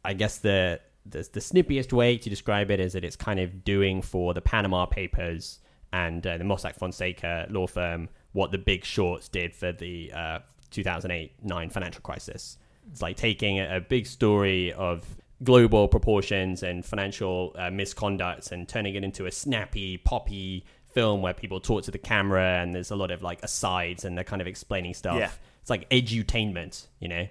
I guess the, the the snippiest way to describe it is that it's kind of doing for the Panama Papers and uh, the Mossack Fonseca law firm what the Big Shorts did for the uh, 2008-9 financial crisis. It's like taking a, a big story of global proportions and financial uh, misconduct and turning it into a snappy, poppy film where people talk to the camera and there's a lot of like asides and they're kind of explaining stuff. Yeah. It's like edutainment, you know.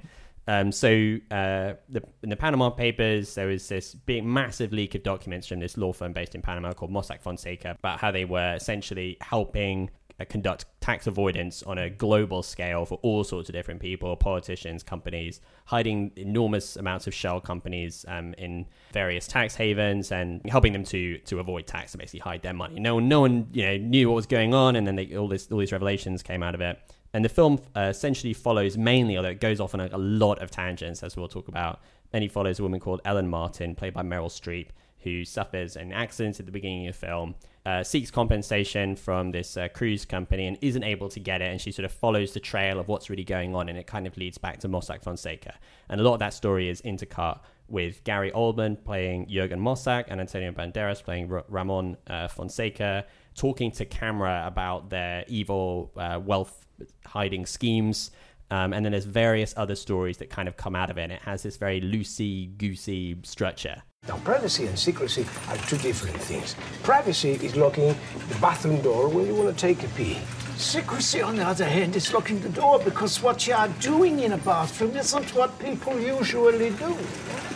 Um, so uh, the, in the Panama Papers, there was this big, massive leak of documents from this law firm based in Panama called Mossack Fonseca about how they were essentially helping uh, conduct tax avoidance on a global scale for all sorts of different people, politicians, companies, hiding enormous amounts of shell companies um, in various tax havens and helping them to to avoid tax and basically hide their money. No one, no one, you know, knew what was going on, and then they, all this all these revelations came out of it. And the film uh, essentially follows mainly, although it goes off on a, a lot of tangents, as we'll talk about. Then he follows a woman called Ellen Martin, played by Meryl Streep, who suffers an accident at the beginning of the film, uh, seeks compensation from this uh, cruise company and isn't able to get it. And she sort of follows the trail of what's really going on, and it kind of leads back to Mossack Fonseca. And a lot of that story is intercut with Gary Oldman playing Jurgen Mossack and Antonio Banderas playing R- Ramon uh, Fonseca, talking to camera about their evil uh, wealth hiding schemes. Um, and then there's various other stories that kind of come out of it. And it has this very loosey goosey structure. Now, privacy and secrecy are two different things. Privacy is locking the bathroom door when you want to take a pee. Secrecy, on the other hand, is locking the door because what you are doing in a bathroom isn't what people usually do.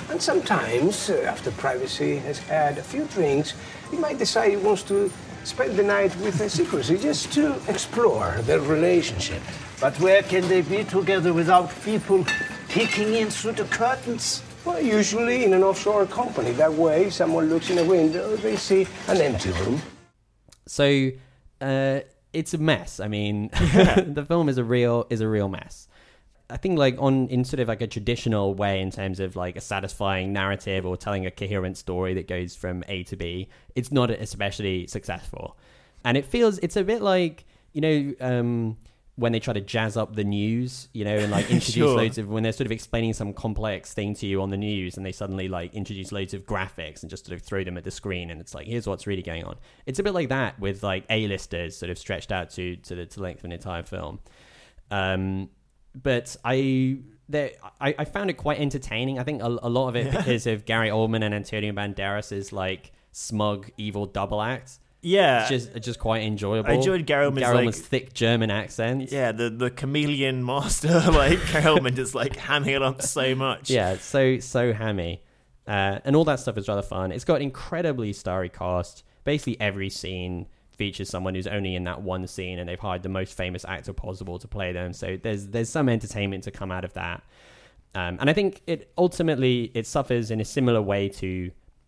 And sometimes, uh, after privacy has had a few drinks, he might decide he wants to spend the night with a secrecy just to explore their relationship. But where can they be together without people peeking in through the curtains? Well, usually in an offshore company. That way, someone looks in a window, they see an empty room. So uh, it's a mess. I mean, the film is a real is a real mess. I think like on in sort of like a traditional way in terms of like a satisfying narrative or telling a coherent story that goes from A to B, it's not especially successful. And it feels it's a bit like, you know, um when they try to jazz up the news, you know, and like introduce Sure. loads of when they're sort of explaining some complex thing to you on the news, and they suddenly like introduce loads of graphics and just sort of throw them at the screen, and it's like here's what's really going on. It's a bit like that with like A-listers sort of stretched out to to the to length of an entire film. Um, but I there I, I found it quite entertaining. I think a, a lot of it because of Gary Oldman and Antonio Banderas' like smug evil double act. Yeah, It's just it's just quite enjoyable. I enjoyed Gary Oldman's, Gary like- thick German accent. yeah. The the chameleon master, like Hellman, just like hamming it up so much. Yeah, so so hammy, uh, and all that stuff is rather fun. It's got incredibly starry cast. Basically, every scene features someone who's only in that one scene, and they've hired the most famous actor possible to play them. So there's there's some entertainment to come out of that. Um, and I think it ultimately it suffers in a similar way to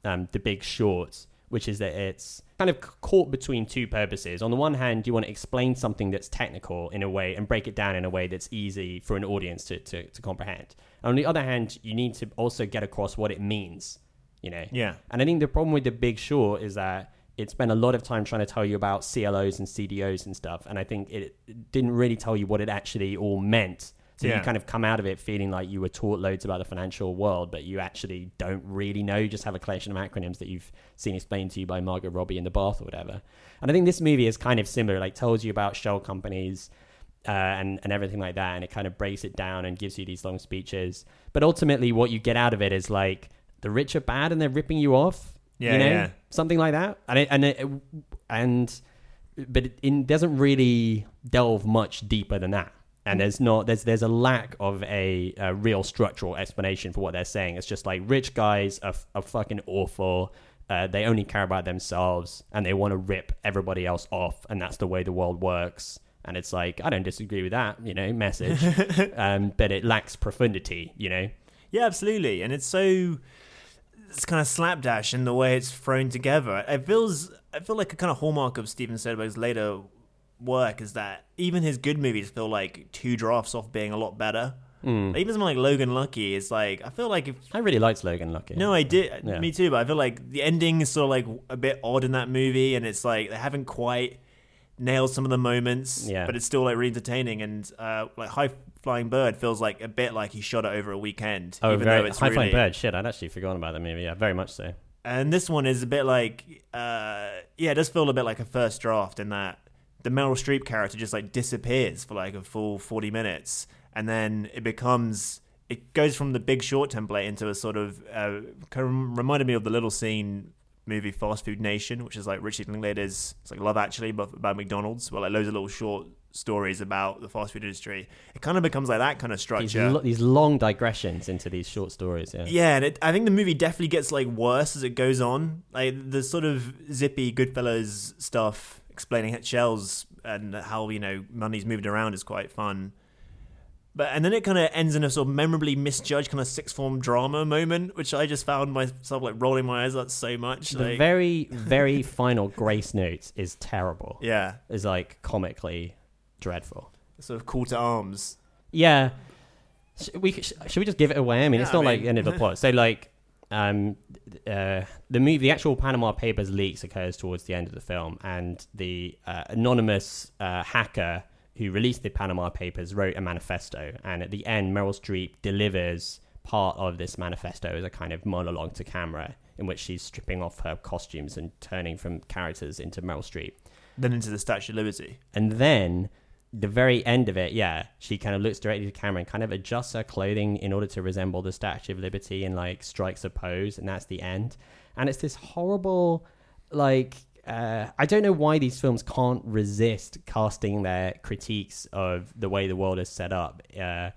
um, the Big Short, which is that it's kind of caught between two purposes. On the one hand, you want to explain something that's technical in a way and break it down in a way that's easy for an audience to, to, to comprehend. And on the other hand, you need to also get across what it means, you know? Yeah. And I think the problem with The Big Short is that it spent a lot of time trying to tell you about CLOs and CDOs and stuff. And I think it didn't really tell you what it actually all meant. So Yeah. you kind of come out of it feeling like you were taught loads about the financial world, but you actually don't really know. You just have a collection of acronyms that you've seen explained to you by Margot Robbie in the bath or whatever. And I think this movie is kind of similar. Like tells you about shell companies uh, and and everything like that, and it kind of breaks it down and gives you these long speeches. But ultimately, what you get out of it is like the rich are bad and they're ripping you off. Yeah, you know, yeah. Something like that. And it, and it, and but it, it doesn't really delve much deeper than that. And there's not there's there's a lack of a, a real structural explanation for what they're saying. It's just like rich guys are, are fucking awful. Uh, they only care about themselves and they want to rip everybody else off, and that's the way the world works. And it's like I don't disagree with that, you know, message, um, but it lacks profundity, you know. Yeah, absolutely. And it's so it's kind of slapdash in the way it's thrown together. It feels I feel like a kind of hallmark of Steven Soderbergh's later work is that even his good movies feel like two drafts off being a lot better. Hmm. Even something like Logan Lucky is like I feel like if I really liked Logan Lucky. no, I did. Yeah. Me too. But I feel like the ending is sort of like a bit odd in that movie, and it's like they haven't quite nailed some of the moments. Yeah. But it's still like really entertaining, and uh, like High Flying Bird feels like a bit like he shot it over a weekend. Oh, even very, though it's High Flying Bird. Shit, I'd actually forgotten about that movie. Yeah, very much so. And this one is a bit like, uh, yeah, it does feel a bit like a first draft in that the Meryl Streep character just like disappears for like a full 40 minutes. And then it becomes, it goes from the big short template into a sort of, uh, kind of reminded me of the little scene movie Fast Food Nation, which is like Richard Linklater's, it's like Love Actually, but about McDonald's, Well, like loads of little short stories about the fast food industry. It kind of becomes like that kind of These, structure. lo- these long digressions into these short stories. Yeah. Yeah, and it, I think the movie definitely gets like worse as it goes on. Like the sort of zippy Goodfellas stuff, explaining shells and how you know money's moved around is quite fun. But and then it kind of ends in a sort of memorably misjudged kind of sixth form drama moment, which I just found myself like rolling my eyes at so much. The Like, very, very final grace note is terrible. yeah, Is like comically dreadful. sort of call to arms. Yeah. Sh- we should we just give it away? I mean, it's not I like mean- the end of the plot. So like, um, uh, the movie, the actual Panama Papers leaks occurs towards the end of the film, and the uh, anonymous uh, hacker who released the Panama Papers wrote a manifesto, and at the end, Meryl Streep delivers part of this manifesto as a kind of monologue to camera, in which she's stripping off her costumes and turning from characters into Meryl Streep. Then into the Statue of Liberty. And then the very end of it, yeah, she kind of looks directly to the camera and kind of adjusts her clothing in order to resemble the Statue of Liberty and like strikes a pose, and that's the end. And it's this horrible, like, uh, I don't know why these films can't resist casting their critiques of the way the world is set up uh,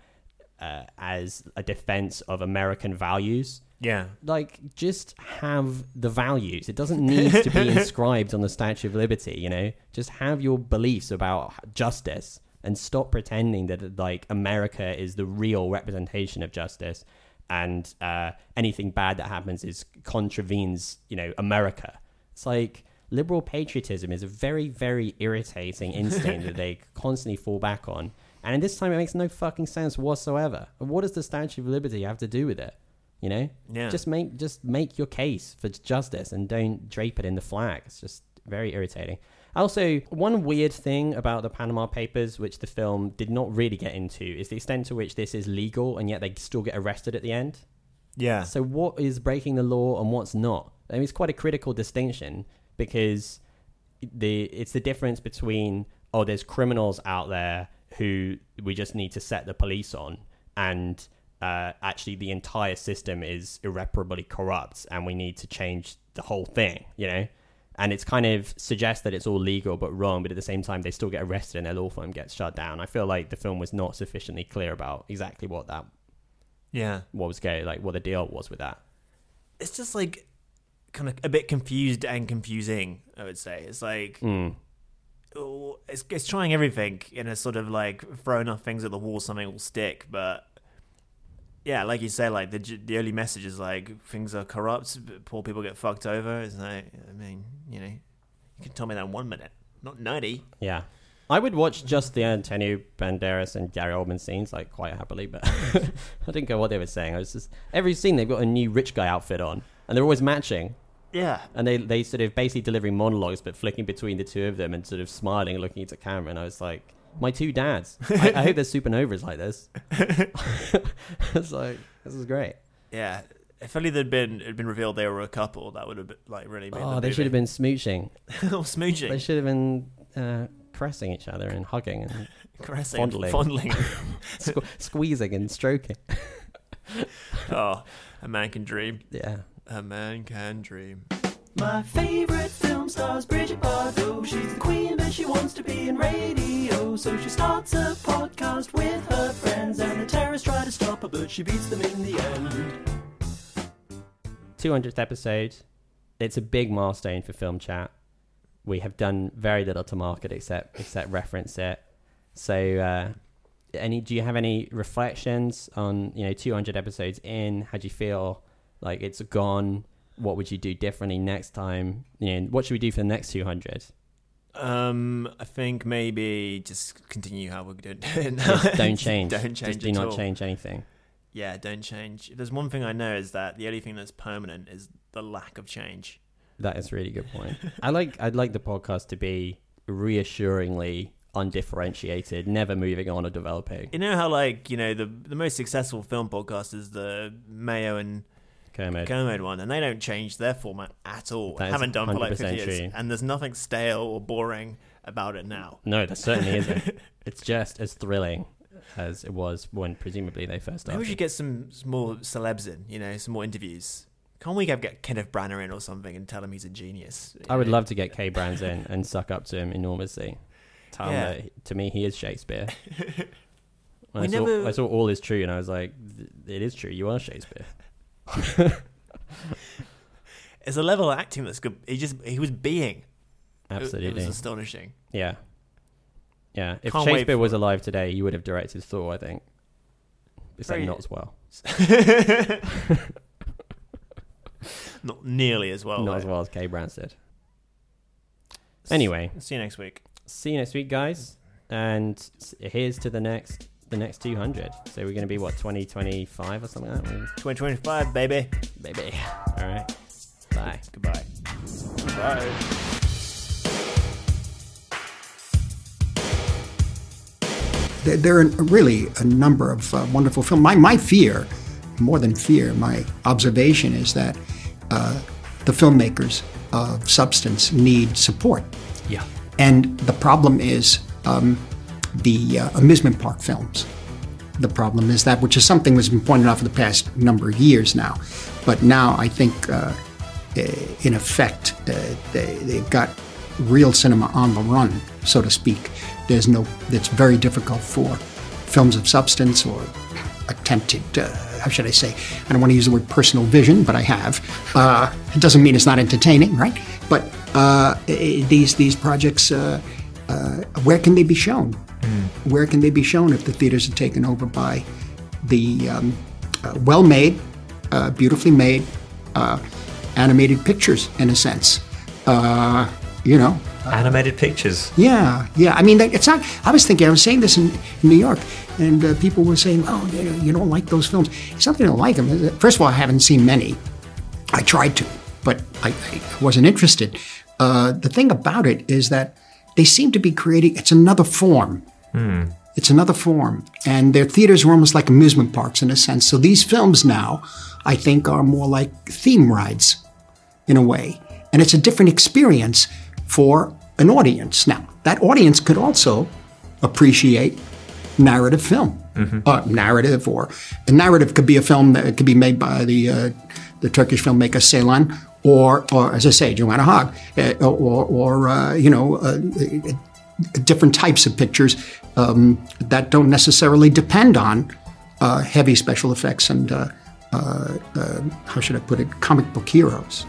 uh, as a defense of American values Yeah. like just have the values. It doesn't need to be inscribed on the Statue of Liberty, you know? Just have your beliefs about justice and stop pretending that like America is the real representation of justice and uh, anything bad that happens is contravenes, you know, America. It's like liberal patriotism is a very, very irritating instinct that they constantly fall back on. And in this time, it makes no fucking sense whatsoever. What does the Statue of Liberty have to do with it? You know, Yeah. just make just make your case for justice and don't drape it in the flag. It's just very irritating. Also, one weird thing about the Panama Papers, which the film did not really get into, is the extent to which this is legal and yet they still get arrested at the end. Yeah. So, what is breaking the law and what's not? I mean, it's quite a critical distinction because the it's the difference between oh, there's criminals out there who we just need to set the police on, and uh, actually the entire system is irreparably corrupt, and we need to change the whole thing. You know. And it's kind of suggests that it's all legal but wrong, but at the same time they still get arrested and their law firm gets shut down. I feel like the film was not sufficiently clear about exactly what that yeah. what was going like what the deal was with that. It's just like kind of a bit confused and confusing, I would say. It's like Mm. oh, it's, it's trying everything in a sort of like throw enough things at the wall, something will stick. But yeah, like you say, like the the early message is like things are corrupt, but poor people get fucked over. It's like, I mean, you know, you can tell me that in one minute, not ninety. Yeah. I would watch just the Antonio Banderas and Gary Oldman scenes like quite happily, but I didn't care what they were saying. I was just every scene they've got a new rich guy outfit on, and they're always matching, Yeah, and they they sort of basically delivering monologues, but flicking between the two of them and sort of smiling and looking at the camera. And I was like, my two dads. I, I hope there's supernovas like this. it's like this is great. yeah. If only there'd been it'd been revealed they were a couple, that would have been, like really made. Oh, they should have been smooching. oh, smooching, They should have been uh, caressing each other and hugging and caressing, fondling. fondling. sque- squeezing and stroking. oh, a man can dream. Yeah. A man can dream. My favorite film stars Brigitte Bardot. She's the queen, but she wants to be in radio. So she starts a podcast with her friends, and the terrorists try to stop her, but she beats them in the end. 200th episode. It's a big milestone for Film Chat. We have done very little to market except except reference it. So, uh, any do you have any reflections on you know 200 episodes in? How do you feel like it's gone? What would you do differently next time? You know, what should we do for the next 200? Um, I think maybe just continue how we're doing it now. Don't change. don't change. Just do not all. change anything. Yeah, don't change. If there's one thing I know is that the only thing that's permanent is the lack of change. That is a really good point. I like I'd like the podcast to be reassuringly undifferentiated, never moving on or developing. You know how like you know the the most successful film podcast is the Mayo and Kermit. Kermode one, and they don't change their format at all. That Haven't done for like 100% 50 years, true. and there's nothing stale or boring about it now. No, that certainly isn't. It's just as thrilling as it was when presumably they first started. Maybe we should get some, some more celebs in. You know, some more interviews. Can't we get, Kenneth Branagh in or something and tell him he's a genius? I would love to get Kay Brands in and suck up to him enormously. Tell Yeah. him that to me he is Shakespeare. I, saw, I saw all is true and I was like, it is true. You are Shakespeare. It's a level of acting that's good. He just he was being. It- It, Absolutely. was astonishing. Yeah. Yeah. If Can't Shakespeare was alive today, he would have directed Thor, I think. Except Very- not as well. Not nearly as well. not though. as well as Kay did. Anyway, See you next week. see you next week, guys. And here's to the next the next 200. So we're going to be what 2025 or something like that, 2025, baby. baby. All right. Bye. Goodbye. Bye. There, there are really a number of uh, wonderful films. My, my fear, more than fear, my observation is that uh, the filmmakers of substance need support. Yeah. And the problem is um, the uh, amusement park films. The problem is that, which is something that's been pointed out for the past number of years now. But now I think, uh, eh, in effect, they, they've got real cinema on the run, so to speak. There's no, it's very difficult for films of substance or attempted, uh, how should I say? I don't want to use the word personal vision, but I have. Uh, it doesn't mean it's not entertaining, right? But uh, eh, these these projects, uh, uh, where can they be shown? Where can they be shown if the theaters are taken over by the um, uh, well-made, uh, beautifully made, uh, animated pictures, in a sense? Uh, you know, Animated pictures. yeah, yeah. I mean, it's not. I was thinking. I was saying this in, in New York, and uh, people were saying, "Oh, you, don't like those films." It's not that I don't like them. First of all, I haven't seen many. I tried to, but I, I wasn't interested. Uh, the thing about it is that they seem to be creating. It's another form. It's another form, and their theaters were almost like amusement parks in a sense. So these films now, I think, are more like theme rides in a way. And it's a different experience for an audience. Now, that audience could also appreciate narrative film, uh, narrative, or a narrative could be a film that could be made by the uh, the Turkish filmmaker Ceylan, or, or as I say, Joanna Hogg, uh, or, or uh, you know, uh, different types of pictures um, that don't necessarily depend on uh, heavy special effects and uh, uh, uh, how should I put it, comic book heroes.